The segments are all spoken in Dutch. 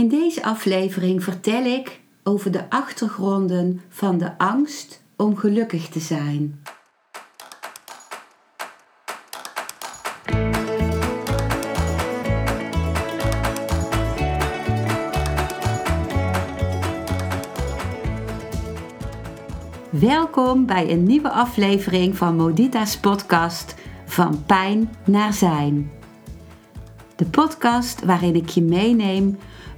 In deze aflevering vertel ik over de achtergronden van de angst om gelukkig te zijn. Welkom bij een nieuwe aflevering van Modita's podcast Van Pijn naar Zijn. De podcast waarin ik je meeneem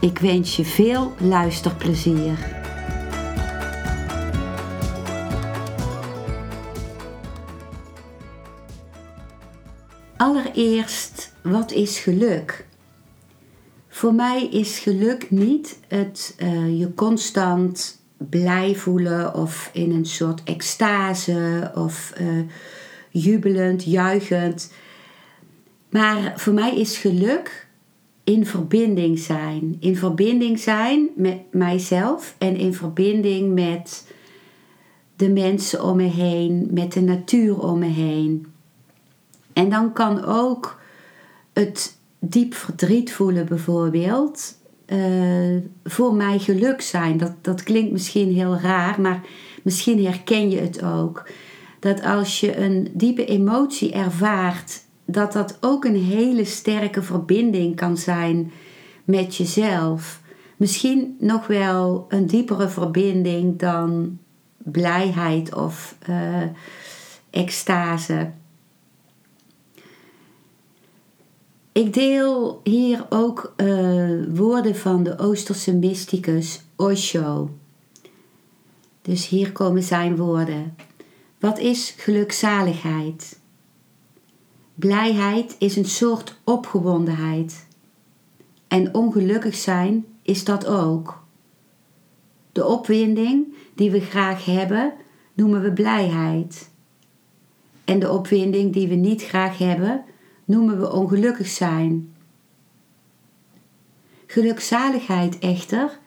Ik wens je veel luisterplezier. Allereerst, wat is geluk? Voor mij is geluk niet het uh, je constant blij voelen of in een soort extase of uh, jubelend, juichend. Maar voor mij is geluk in verbinding zijn. In verbinding zijn met mijzelf en in verbinding met de mensen om me heen, met de natuur om me heen. En dan kan ook het diep verdriet voelen bijvoorbeeld uh, voor mij geluk zijn. Dat, dat klinkt misschien heel raar, maar misschien herken je het ook. Dat als je een diepe emotie ervaart dat dat ook een hele sterke verbinding kan zijn met jezelf. Misschien nog wel een diepere verbinding dan blijheid of uh, extase. Ik deel hier ook uh, woorden van de Oosterse mysticus Osho. Dus hier komen zijn woorden. Wat is gelukzaligheid? Blijheid is een soort opgewondenheid. En ongelukkig zijn is dat ook. De opwinding die we graag hebben, noemen we blijheid. En de opwinding die we niet graag hebben, noemen we ongelukkig zijn. Gelukzaligheid echter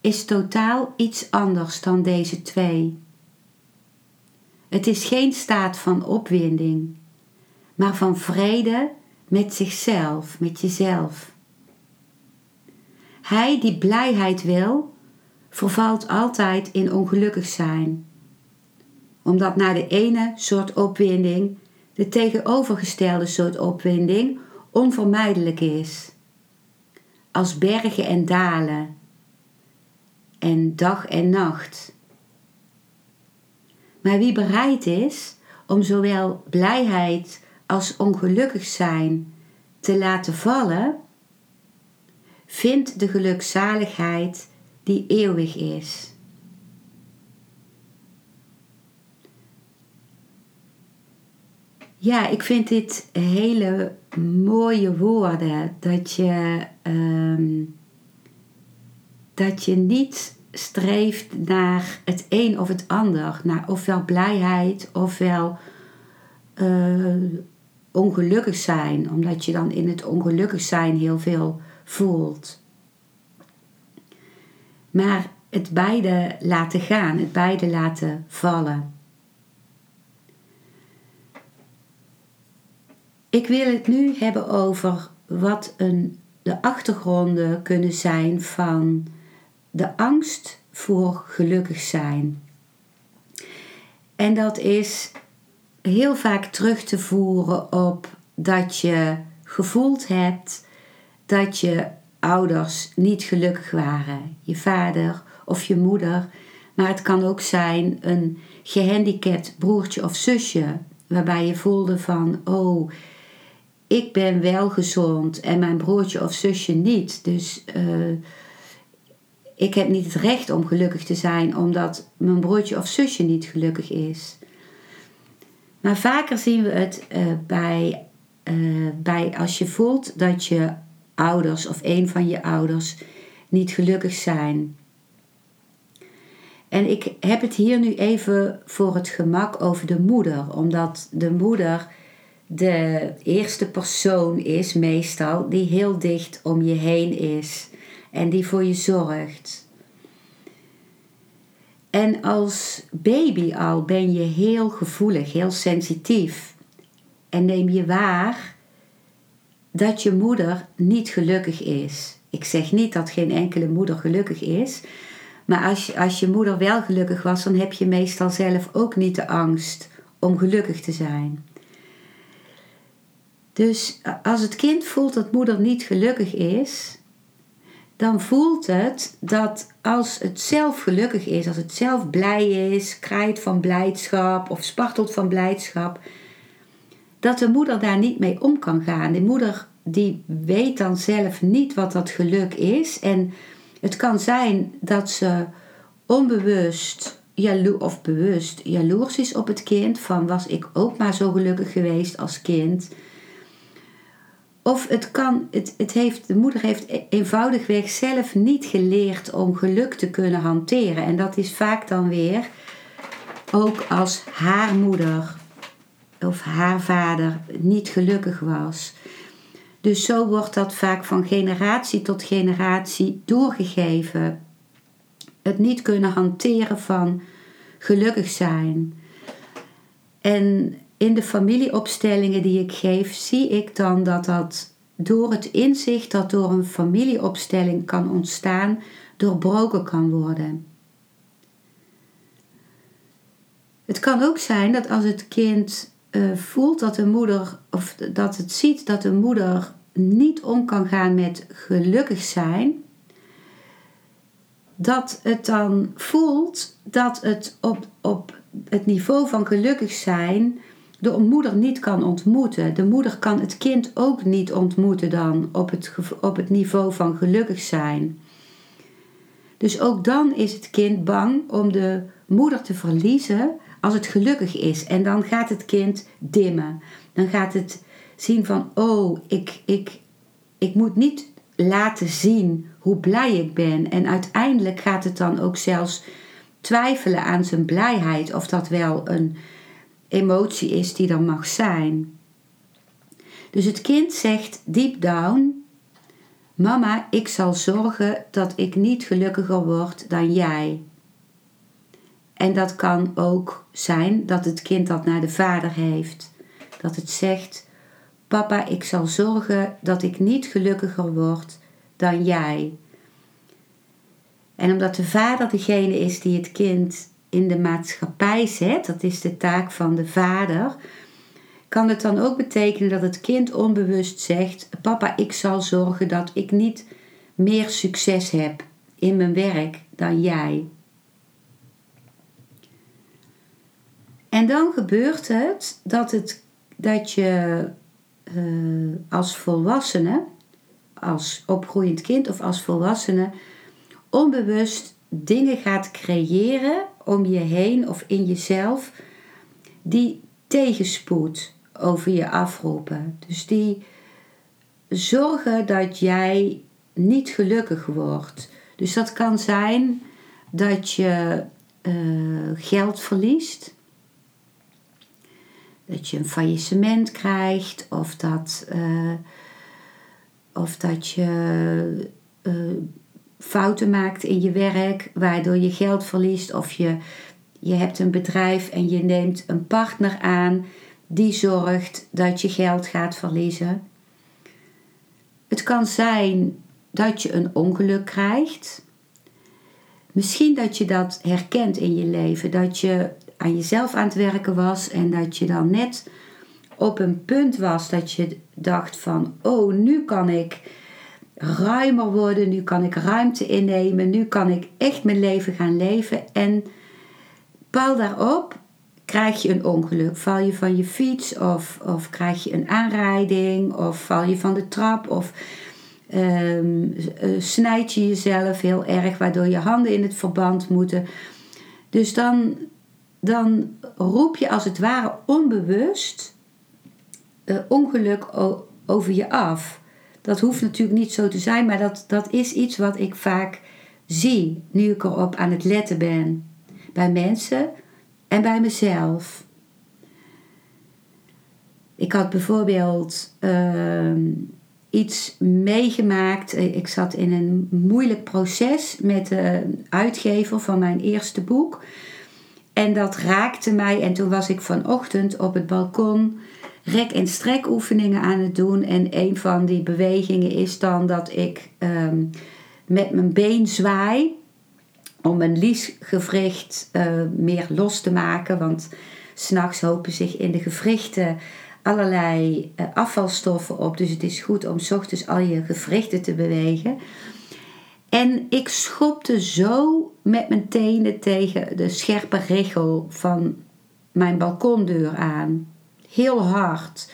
is totaal iets anders dan deze twee. Het is geen staat van opwinding maar van vrede met zichzelf, met jezelf. Hij die blijheid wil, vervalt altijd in ongelukkig zijn, omdat na de ene soort opwinding de tegenovergestelde soort opwinding onvermijdelijk is. Als bergen en dalen en dag en nacht. Maar wie bereid is om zowel blijheid als ongelukkig zijn te laten vallen, vindt de gelukzaligheid die eeuwig is. Ja, ik vind dit hele mooie woorden. Dat je, um, dat je niet streeft naar het een of het ander. Naar ofwel blijheid ofwel uh, ongelukkig zijn, omdat je dan in het ongelukkig zijn heel veel voelt. Maar het beide laten gaan, het beide laten vallen. Ik wil het nu hebben over wat een, de achtergronden kunnen zijn van de angst voor gelukkig zijn. En dat is heel vaak terug te voeren op dat je gevoeld hebt dat je ouders niet gelukkig waren, je vader of je moeder. Maar het kan ook zijn een gehandicapt broertje of zusje, waarbij je voelde van, oh, ik ben wel gezond en mijn broertje of zusje niet. Dus uh, ik heb niet het recht om gelukkig te zijn omdat mijn broertje of zusje niet gelukkig is. Maar vaker zien we het uh, bij, uh, bij als je voelt dat je ouders of een van je ouders niet gelukkig zijn. En ik heb het hier nu even voor het gemak over de moeder, omdat de moeder de eerste persoon is, meestal, die heel dicht om je heen is en die voor je zorgt. En als baby al ben je heel gevoelig, heel sensitief. En neem je waar dat je moeder niet gelukkig is. Ik zeg niet dat geen enkele moeder gelukkig is. Maar als je, als je moeder wel gelukkig was, dan heb je meestal zelf ook niet de angst om gelukkig te zijn. Dus als het kind voelt dat moeder niet gelukkig is, dan voelt het dat als het zelf gelukkig is, als het zelf blij is, kraait van blijdschap of spartelt van blijdschap, dat de moeder daar niet mee om kan gaan. De moeder die weet dan zelf niet wat dat geluk is. En het kan zijn dat ze onbewust jalo of bewust jaloers is op het kind. Van was ik ook maar zo gelukkig geweest als kind. Of het kan, het, het heeft, de moeder heeft e-, eenvoudigweg zelf niet geleerd om geluk te kunnen hanteren. En dat is vaak dan weer ook als haar moeder of haar vader niet gelukkig was. Dus zo wordt dat vaak van generatie tot generatie doorgegeven. Het niet kunnen hanteren van gelukkig zijn. En in de familieopstellingen die ik geef, zie ik dan dat dat door het inzicht dat door een familieopstelling kan ontstaan, doorbroken kan worden. Het kan ook zijn dat als het kind uh, voelt dat de moeder, of dat het ziet dat de moeder niet om kan gaan met gelukkig zijn, dat het dan voelt dat het op, op het niveau van gelukkig zijn de moeder niet kan ontmoeten. De moeder kan het kind ook niet ontmoeten dan op het, op het niveau van gelukkig zijn. Dus ook dan is het kind bang om de moeder te verliezen als het gelukkig is. En dan gaat het kind dimmen. Dan gaat het zien van, oh, ik, ik, ik moet niet laten zien hoe blij ik ben. En uiteindelijk gaat het dan ook zelfs twijfelen aan zijn blijheid of dat wel een emotie is die er mag zijn. Dus het kind zegt deep down: Mama, ik zal zorgen dat ik niet gelukkiger word dan jij. En dat kan ook zijn dat het kind dat naar de vader heeft. Dat het zegt: Papa, ik zal zorgen dat ik niet gelukkiger word dan jij. En omdat de vader degene is die het kind in de maatschappij zet, dat is de taak van de vader, kan het dan ook betekenen dat het kind onbewust zegt: Papa, ik zal zorgen dat ik niet meer succes heb in mijn werk dan jij. En dan gebeurt het dat, het, dat je uh, als volwassene, als opgroeiend kind of als volwassene, onbewust dingen gaat creëren om je heen of in jezelf die tegenspoed over je afroepen. Dus die zorgen dat jij niet gelukkig wordt. Dus dat kan zijn dat je uh, geld verliest dat je een faillissement krijgt of dat, uh, of dat je uh, fouten maakt in je werk waardoor je geld verliest of je, je hebt een bedrijf en je neemt een partner aan die zorgt dat je geld gaat verliezen. Het kan zijn dat je een ongeluk krijgt. Misschien dat je dat herkent in je leven, dat je aan jezelf aan het werken was en dat je dan net op een punt was dat je dacht van, oh, nu kan ik ruimer worden, nu kan ik ruimte innemen, nu kan ik echt mijn leven gaan leven. En pal daarop krijg je een ongeluk. Val je van je fiets of, of krijg je een aanrijding of val je van de trap of um, snijd je jezelf heel erg waardoor je handen in het verband moeten. Dus dan, dan roep je als het ware onbewust uh, ongeluk over je af. Dat hoeft natuurlijk niet zo te zijn, maar dat, dat is iets wat ik vaak zie nu ik erop aan het letten ben. bij mensen en bij mezelf. Ik had bijvoorbeeld ehm, iets meegemaakt. Ik zat in een moeilijk proces met de uitgever van mijn eerste boek. En dat raakte mij. En toen was ik vanochtend op het balkon rek- en strek oefeningen aan het doen. En een van die bewegingen is dan dat ik ehm, met mijn been zwaai. Om mijn liesgewricht uh, meer los te maken. Want s'nachts hopen zich in de gewrichten allerlei uh, afvalstoffen op. Dus het is goed om s ochtends al je gewrichten te bewegen. En ik schopte zo met mijn tenen tegen de scherpe richel van mijn balkondeur aan. Heel hard.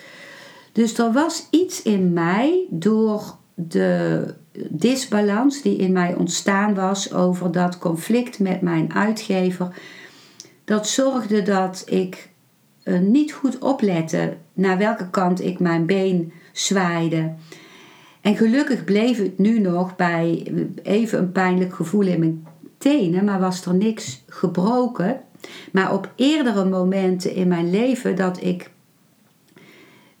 Dus er was iets in mij door de disbalans die in mij ontstaan was over dat conflict met mijn uitgever. Dat zorgde dat ik uh, niet goed oplette naar welke kant ik mijn been zwaaide. En gelukkig bleef het nu nog bij even een pijnlijk gevoel in mijn tenen, maar was er niks gebroken. Maar op eerdere momenten in mijn leven dat ik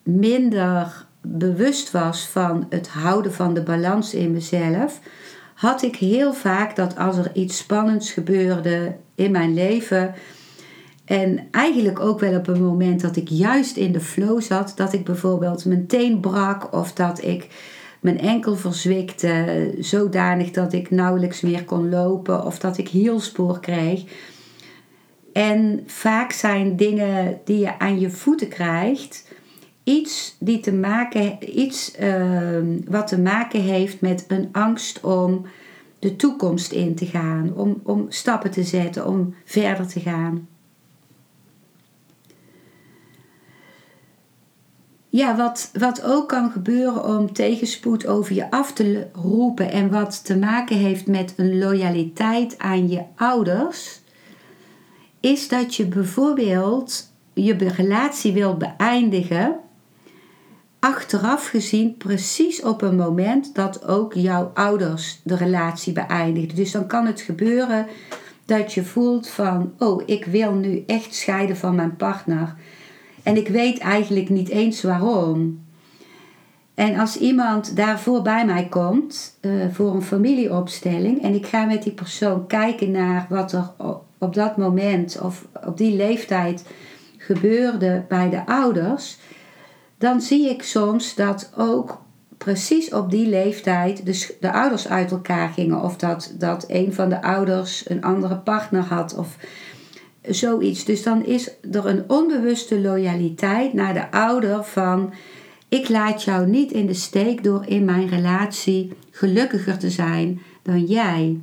minder bewust was van het houden van de balans in mezelf, had ik heel vaak dat als er iets spannends gebeurde in mijn leven, en eigenlijk ook wel op een moment dat ik juist in de flow zat, dat ik bijvoorbeeld mijn teen brak of dat ik mijn enkel verzwikte zodanig dat ik nauwelijks meer kon lopen of dat ik hielspoor kreeg. En vaak zijn dingen die je aan je voeten krijgt iets, die te maken, iets uh, wat te maken heeft met een angst om de toekomst in te gaan, om, om stappen te zetten, om verder te gaan. ja, wat, wat ook kan gebeuren om tegenspoed over je af te roepen en wat te maken heeft met een loyaliteit aan je ouders, is dat je bijvoorbeeld je relatie wilt beëindigen, achteraf gezien precies op een moment dat ook jouw ouders de relatie beëindigen. Dus dan kan het gebeuren dat je voelt van, oh, ik wil nu echt scheiden van mijn partner. En ik weet eigenlijk niet eens waarom. En als iemand daarvoor bij mij komt uh, voor een familieopstelling en ik ga met die persoon kijken naar wat er op dat moment of op die leeftijd gebeurde bij de ouders, dan zie ik soms dat ook precies op die leeftijd de, de ouders uit elkaar gingen. Of dat, dat een van de ouders een andere partner had. Of zoiets. Dus dan is er een onbewuste loyaliteit naar de ouder van ik laat jou niet in de steek door in mijn relatie gelukkiger te zijn dan jij.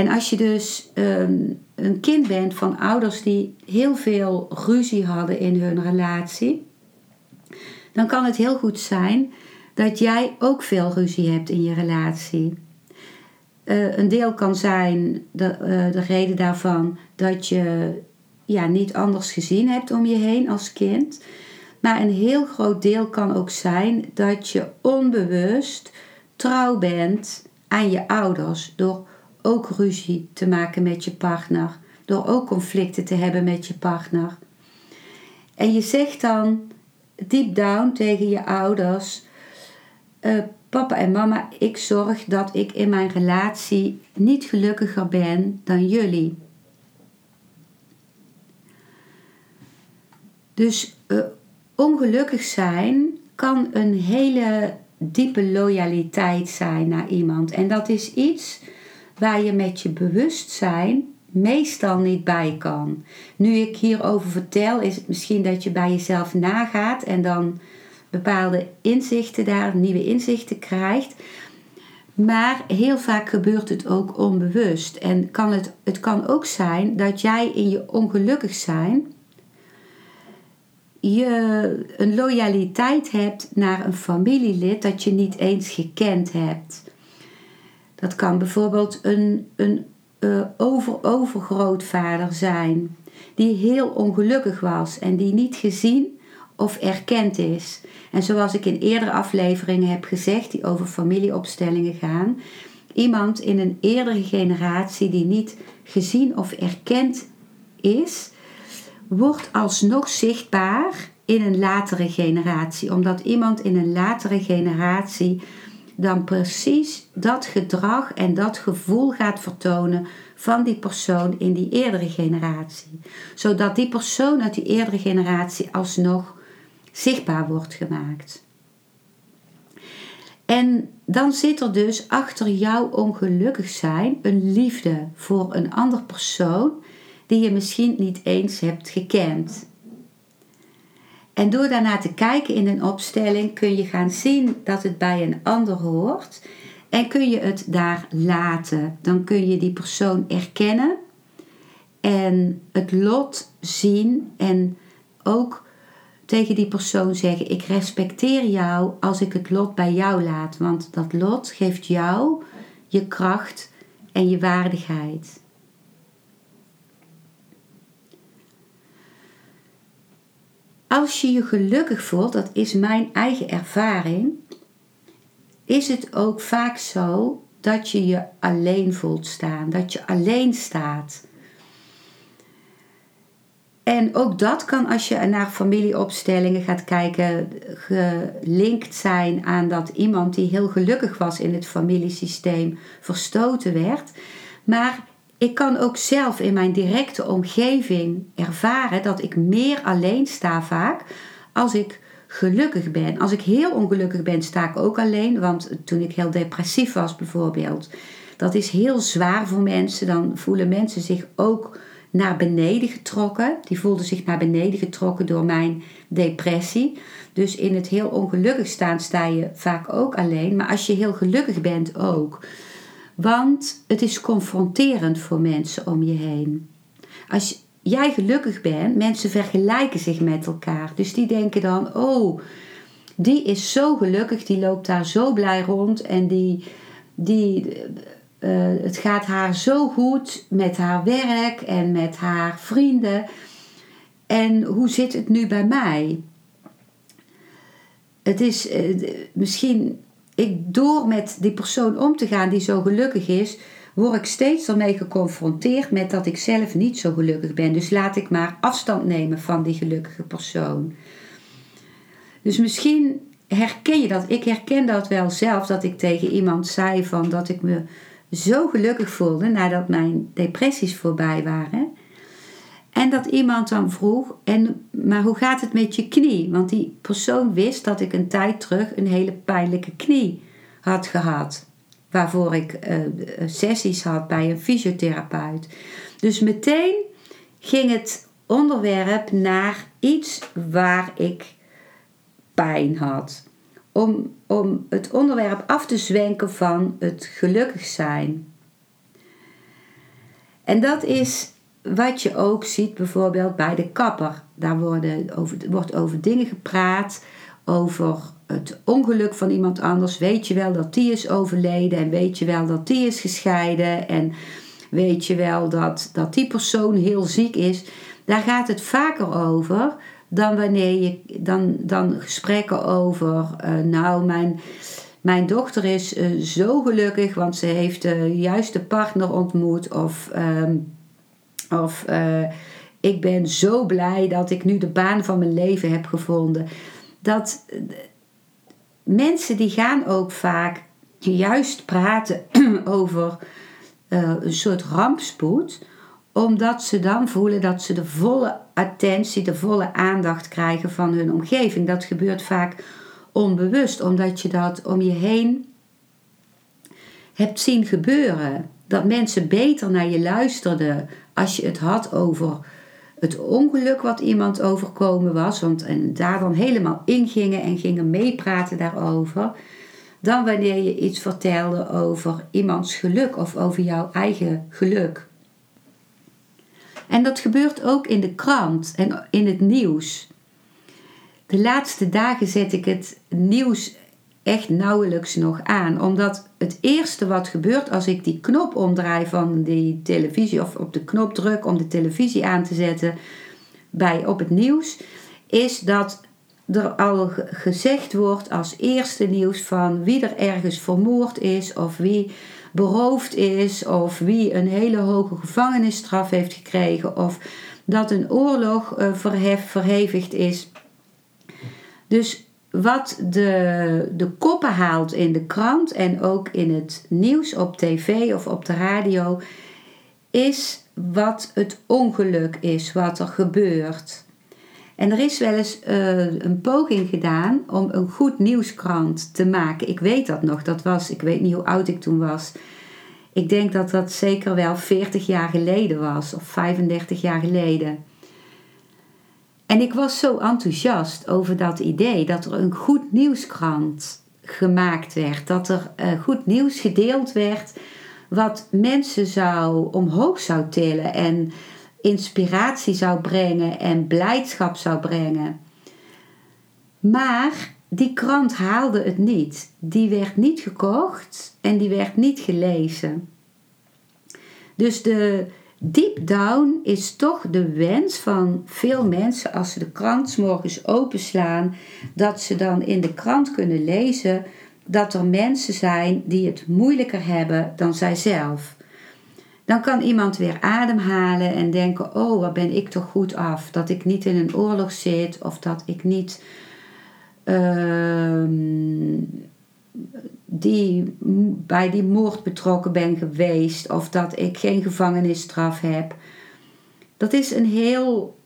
En als je dus um, een kind bent van ouders die heel veel ruzie hadden in hun relatie, dan kan het heel goed zijn dat jij ook veel ruzie hebt in je relatie. Uh, een deel kan zijn de, uh, de reden daarvan dat je ja, niet anders gezien hebt om je heen als kind. Maar een heel groot deel kan ook zijn dat je onbewust trouw bent aan je ouders. Door ook ruzie te maken met je partner. Door ook conflicten te hebben met je partner. En je zegt dan deep down tegen je ouders: uh, Papa en mama, ik zorg dat ik in mijn relatie niet gelukkiger ben dan jullie. Dus uh, ongelukkig zijn kan een hele diepe loyaliteit zijn naar iemand. En dat is iets waar je met je bewustzijn meestal niet bij kan. Nu ik hierover vertel, is het misschien dat je bij jezelf nagaat en dan bepaalde inzichten daar, nieuwe inzichten krijgt. Maar heel vaak gebeurt het ook onbewust. En kan het, het kan ook zijn dat jij in je ongelukkig zijn je een loyaliteit hebt naar een familielid dat je niet eens gekend hebt. Dat kan bijvoorbeeld een, een uh, over-overgrootvader zijn die heel ongelukkig was en die niet gezien of erkend is. En zoals ik in eerdere afleveringen heb gezegd, die over familieopstellingen gaan, iemand in een eerdere generatie die niet gezien of erkend is, wordt alsnog zichtbaar in een latere generatie. Omdat iemand in een latere generatie dan precies dat gedrag en dat gevoel gaat vertonen van die persoon in die eerdere generatie. Zodat die persoon uit die eerdere generatie alsnog zichtbaar wordt gemaakt. En dan zit er dus achter jouw ongelukkig zijn een liefde voor een ander persoon die je misschien niet eens hebt gekend. En door daarnaar te kijken in een opstelling kun je gaan zien dat het bij een ander hoort en kun je het daar laten. Dan kun je die persoon erkennen en het lot zien en ook tegen die persoon zeggen: Ik respecteer jou als ik het lot bij jou laat, want dat lot geeft jou je kracht en je waardigheid. Als je je gelukkig voelt, dat is mijn eigen ervaring, is het ook vaak zo dat je je alleen voelt staan, dat je alleen staat. En ook dat kan als je naar familieopstellingen gaat kijken, gelinkt zijn aan dat iemand die heel gelukkig was in het familiesysteem verstoten werd. Maar ik kan ook zelf in mijn directe omgeving ervaren dat ik meer alleen sta vaak als ik gelukkig ben. Als ik heel ongelukkig ben, sta ik ook alleen. Want toen ik heel depressief was bijvoorbeeld, dat is heel zwaar voor mensen. Dan voelen mensen zich ook naar beneden getrokken. Die voelden zich naar beneden getrokken door mijn depressie. Dus in het heel ongelukkig staan sta je vaak ook alleen. Maar als je heel gelukkig bent ook. Want het is confronterend voor mensen om je heen. Als jij gelukkig bent, mensen vergelijken zich met elkaar. Dus die denken dan: oh, die is zo gelukkig, die loopt daar zo blij rond en die, die, uh, het gaat haar zo goed met haar werk en met haar vrienden. En hoe zit het nu bij mij? Het is uh, misschien ik door met die persoon om te gaan die zo gelukkig is, word ik steeds ermee geconfronteerd met dat ik zelf niet zo gelukkig ben. Dus laat ik maar afstand nemen van die gelukkige persoon. Dus misschien herken je dat. Ik herken dat wel zelf, dat ik tegen iemand zei van dat ik me zo gelukkig voelde nadat mijn depressies voorbij waren. En dat iemand dan vroeg, en, maar hoe gaat het met je knie? Want die persoon wist dat ik een tijd terug een hele pijnlijke knie had gehad. Waarvoor ik uh, sessies had bij een fysiotherapeut. Dus meteen ging het onderwerp naar iets waar ik pijn had. Om, om het onderwerp af te zwenken van het gelukkig zijn. En dat is wat je ook ziet bijvoorbeeld bij de kapper. Daar worden over, wordt over dingen gepraat, over het ongeluk van iemand anders. Weet je wel dat die is overleden en weet je wel dat die is gescheiden en weet je wel dat, dat die persoon heel ziek is. Daar gaat het vaker over dan wanneer je dan, dan gesprekken over, uh, nou mijn, mijn dochter is uh, zo gelukkig want ze heeft de juiste partner ontmoet of... Ehm, of uh, ik ben zo blij dat ik nu de baan van mijn leven heb gevonden. Dat mensen die gaan ook vaak juist praten over uh, een soort rampspoed, omdat ze dan voelen dat ze de volle attentie, de volle aandacht krijgen van hun omgeving. Dat gebeurt vaak onbewust, omdat je dat om je heen hebt zien gebeuren. Dat mensen beter naar je luisterden als je het had over het ongeluk wat iemand overkomen was, want en daar dan helemaal ingingen en gingen meepraten daarover, dan wanneer je iets vertelde over iemands geluk of over jouw eigen geluk. En dat gebeurt ook in de krant en in het nieuws. De laatste dagen zet ik het nieuws echt nauwelijks nog aan. Omdat het eerste wat gebeurt als ik die knop omdraai van die televisie of op de knop druk om de televisie aan te zetten bij op het nieuws, is dat er al gezegd wordt als eerste nieuws van wie er ergens vermoord is of wie beroofd is of wie een hele hoge gevangenisstraf heeft gekregen of dat een oorlog verhef, verhevigd is. Dus wat de, de koppen haalt in de krant en ook in het nieuws op tv of op de radio, is wat het ongeluk is, wat er gebeurt. En er is wel eens uh, een poging gedaan om een goed nieuwskrant te maken. Ik weet dat nog, dat was, ik weet niet hoe oud ik toen was. Ik denk dat dat zeker wel 40 jaar geleden was, of 35 jaar geleden. En ik was zo enthousiast over dat idee dat er een goed nieuwskrant gemaakt werd. Dat er uh, goed nieuws gedeeld werd wat mensen zou omhoog zou tillen en inspiratie zou brengen en blijdschap zou brengen. Maar die krant haalde het niet. Die werd niet gekocht en die werd niet gelezen. Dus de deep down is toch de wens van veel mensen als ze de krant morgens openslaan, dat ze dan in de krant kunnen lezen dat er mensen zijn die het moeilijker hebben dan zijzelf. Dan kan iemand weer ademhalen en denken: Oh, wat ben ik toch goed af? Dat ik niet in een oorlog zit of dat ik niet uh, die, bij die moord betrokken ben geweest of dat ik geen gevangenisstraf heb. Dat is een heel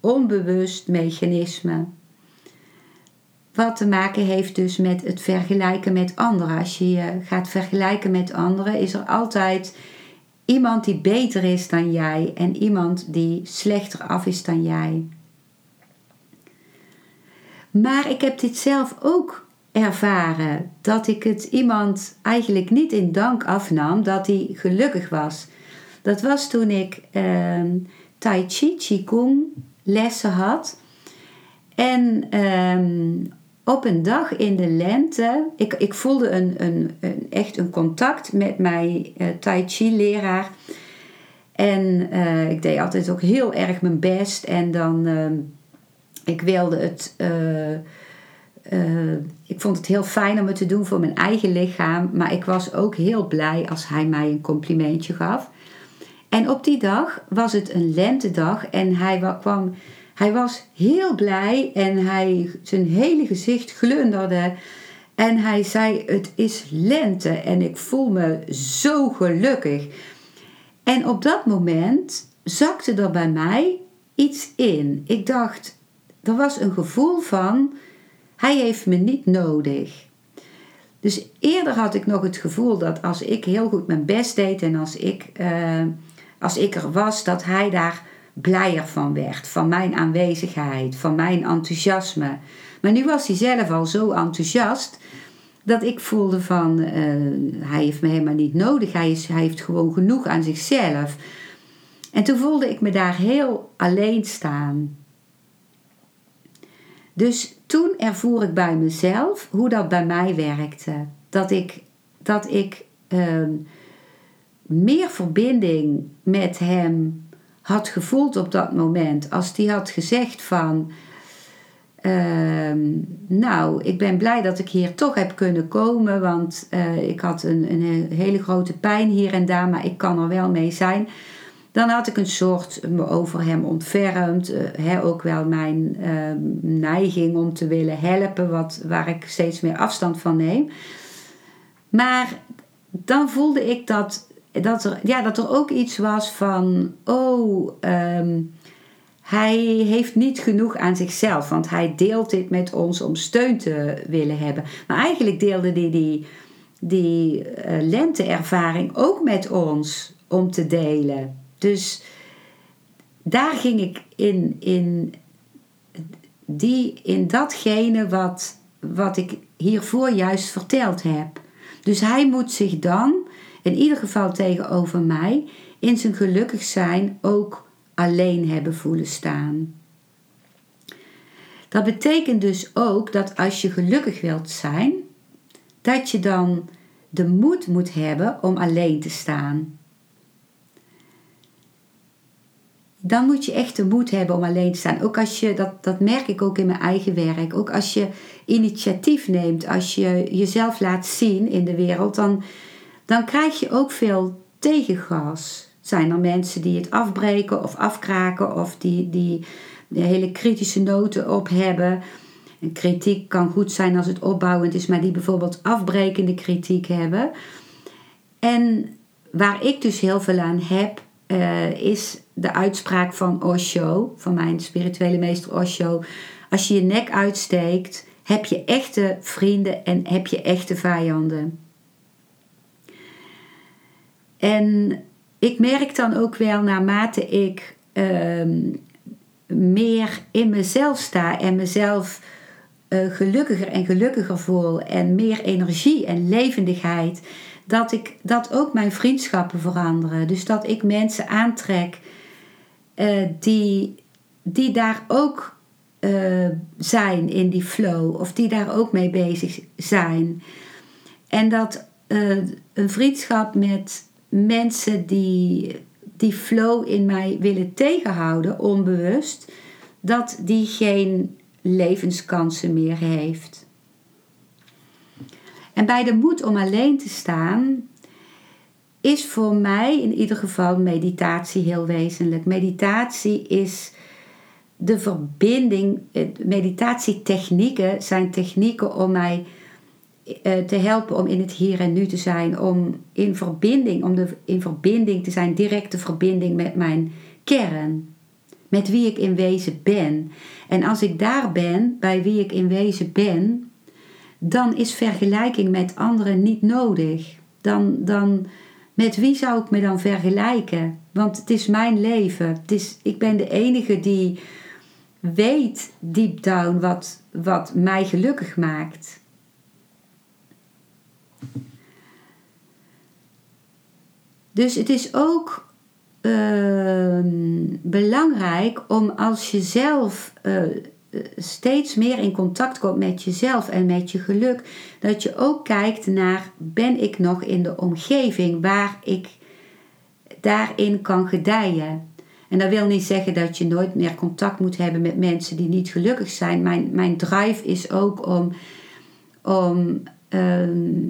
onbewust mechanisme. Wat te maken heeft dus met het vergelijken met anderen. Als je je gaat vergelijken met anderen, is er altijd iemand die beter is dan jij en iemand die slechter af is dan jij. Maar ik heb dit zelf ook ervaren dat ik het iemand eigenlijk niet in dank afnam dat hij gelukkig was. Dat was toen ik uh, Tai Chi, Qigong lessen had. En uh, op een dag in de lente, ik, ik voelde een, een, een echt een contact met mijn uh, Tai Chi leraar. En uh, ik deed altijd ook heel erg mijn best. En dan, uh, ik wilde het, uh, ik vond het heel fijn om het te doen voor mijn eigen lichaam. Maar ik was ook heel blij als hij mij een complimentje gaf. En op die dag was het een lentedag en hij kwam hij was heel blij en hij, zijn hele gezicht glunderde. En hij zei: Het is lente en ik voel me zo gelukkig. En op dat moment zakte er bij mij iets in. Ik dacht: er was een gevoel van: Hij heeft me niet nodig. Dus eerder had ik nog het gevoel dat als ik heel goed mijn best deed en als ik, uh, als ik er was, dat hij daar blijer van werd. Van mijn aanwezigheid, van mijn enthousiasme. Maar nu was hij zelf al zo enthousiast dat ik voelde van uh, hij heeft me helemaal niet nodig. Hij, hij heeft gewoon genoeg aan zichzelf. En toen voelde ik me daar heel alleen staan. Dus toen ervoer ik bij mezelf hoe dat bij mij werkte. Dat ik, dat ik uh, meer verbinding met hem had gevoeld op dat moment, als die had gezegd van, uh, nou, ik ben blij dat ik hier toch heb kunnen komen, want uh, ik had een, een hele grote pijn hier en daar, maar ik kan er wel mee zijn. Dan had ik een soort me over hem ontfermd, uh, ook wel mijn ehm, neiging om te willen helpen, wat, waar ik steeds meer afstand van neem. Maar dan voelde ik dat dat er, ja, dat er ook iets was van, oh, ehm, hij heeft niet genoeg aan zichzelf, want hij deelt dit met ons om steun te willen hebben. Maar eigenlijk deelde hij die, die uh, lenteervaring ook met ons om te delen. Dus daar ging ik in, in, die, in datgene wat, wat ik hiervoor juist verteld heb. Dus hij moet zich dan in ieder geval tegenover mij, in zijn gelukkig zijn ook alleen hebben voelen staan. Dat betekent dus ook dat als je gelukkig wilt zijn, dat je dan de moed moet hebben om alleen te staan. Dan moet je echt de moed hebben om alleen te staan. Ook als je, dat, dat merk ik ook in mijn eigen werk, ook als je initiatief neemt, als je jezelf laat zien in de wereld, dan, dan krijg je ook veel tegengas. Zijn er mensen die het afbreken of afkraken of die, die hele kritische noten op hebben. En kritiek kan goed zijn als het opbouwend is, maar die bijvoorbeeld afbrekende kritiek hebben. En waar ik dus heel veel aan heb, uh, is de uitspraak van Osho, van mijn spirituele meester Osho. Als je je nek uitsteekt, heb je echte vrienden en heb je echte vijanden. En ik merk dan ook wel naarmate ik uh, meer in mezelf sta en mezelf uh, gelukkiger en gelukkiger voel en meer energie en levendigheid, dat, ik, dat ook mijn vriendschappen veranderen. Dus dat ik mensen aantrek uh, die, die daar ook uh, zijn in die flow of die daar ook mee bezig zijn. En dat een vriendschap met mensen die die flow in mij willen tegenhouden, onbewust, dat die geen levenskansen meer heeft. En bij de moed om alleen te staan, is voor mij in ieder geval meditatie heel wezenlijk. Meditatie is de verbinding, meditatietechnieken zijn technieken om mij eh, te helpen om in het hier en nu te zijn, om in verbinding, om de, in verbinding te zijn, directe verbinding met mijn kern, met wie ik in wezen ben. En als ik daar ben, bij wie ik in wezen ben, dan is vergelijking met anderen niet nodig. Dan, dan, met wie zou ik me dan vergelijken? Want het is mijn leven. Het is, ik ben de enige die weet deep down wat, wat mij gelukkig maakt. Dus het is ook ehm, belangrijk om als je zelf uh, steeds meer in contact komt met jezelf en met je geluk, dat je ook kijkt naar ben ik nog in de omgeving waar ik daarin kan gedijen. En dat wil niet zeggen dat je nooit meer contact moet hebben met mensen die niet gelukkig zijn. Mijn, mijn drive is ook om, om ehm,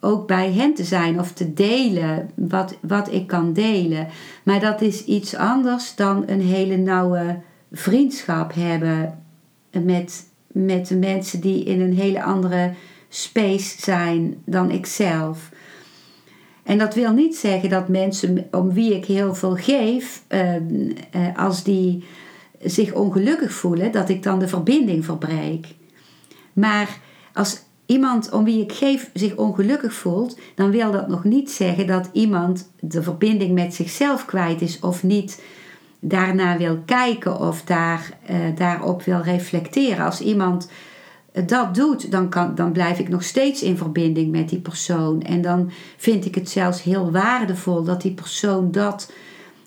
ook bij hen te zijn of te delen wat, wat ik kan delen. Maar dat is iets anders dan een hele nauwe vriendschap hebben met, met de mensen die in een hele andere space zijn dan ikzelf. En dat wil niet zeggen dat mensen om wie ik heel veel geef, uh, als die zich ongelukkig voelen, dat ik dan de verbinding verbreek. Maar als iemand om wie ik geef zich ongelukkig voelt, dan wil dat nog niet zeggen dat iemand de verbinding met zichzelf kwijt is of niet daarna wil kijken of daar, uh, daarop wil reflecteren. Als iemand dat doet, dan, kan, dan blijf ik nog steeds in verbinding met die persoon. En dan vind ik het zelfs heel waardevol dat die persoon dat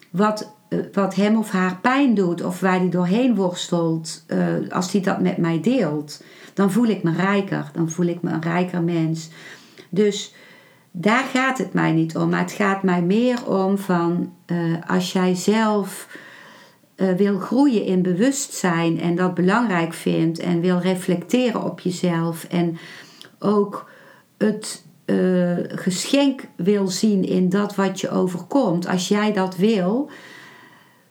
wat, eh, wat hem of haar pijn doet of waar die doorheen worstelt, uh, als die dat met mij deelt dan voel ik me rijker. Dan voel ik me een rijker mens. Dus daar gaat het mij niet om. Maar het gaat mij meer om van als jij zelf uh, wil groeien in bewustzijn en dat belangrijk vindt en wil reflecteren op jezelf en ook het uh, geschenk wil zien in dat wat je overkomt. Als jij dat wil,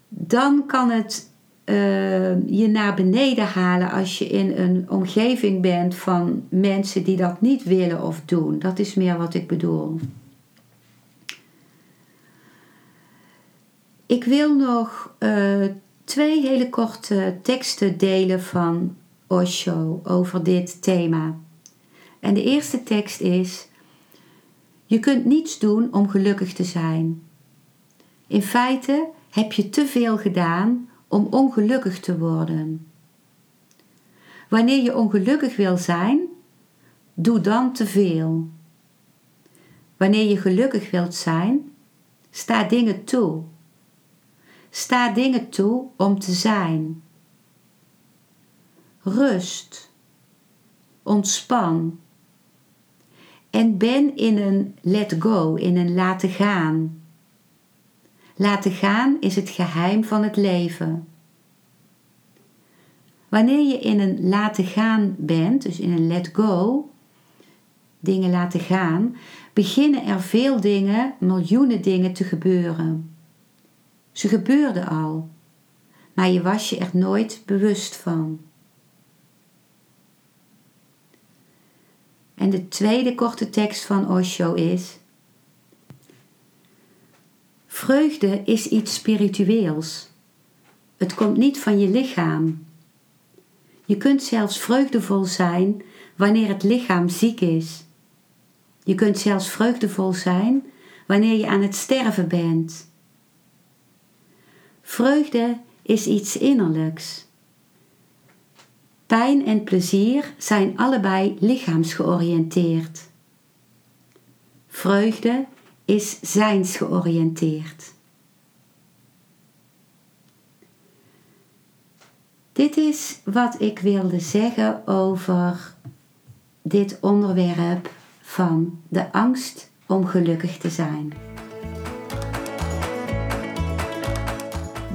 dan kan het uh, je naar beneden halen als je in een omgeving bent van mensen die dat niet willen of doen. Dat is meer wat ik bedoel. Ik wil nog uh, twee hele korte teksten delen van Osho over dit thema. En de eerste tekst is: Je kunt niets doen om gelukkig te zijn. In feite heb je te veel gedaan om ongelukkig te worden. Wanneer je ongelukkig wil zijn, doe dan te veel. Wanneer je gelukkig wilt zijn, sta dingen toe. Sta dingen toe om te zijn. Rust. Ontspan. En ben in een let go, in een laten gaan. Laten gaan is het geheim van het leven. Wanneer je in een laten gaan bent, dus in een let go, dingen laten gaan, beginnen er veel dingen, miljoenen dingen te gebeuren. Ze gebeurden al, maar je was je er nooit bewust van. En de tweede korte tekst van Osho is: Vreugde is iets spiritueels. Het komt niet van je lichaam. Je kunt zelfs vreugdevol zijn wanneer het lichaam ziek is. Je kunt zelfs vreugdevol zijn wanneer je aan het sterven bent. Vreugde is iets innerlijks. Pijn en plezier zijn allebei lichaamsgeoriënteerd. Vreugde is zijnsgeoriënteerd. Dit is wat ik wilde zeggen over dit onderwerp van de angst om gelukkig te zijn.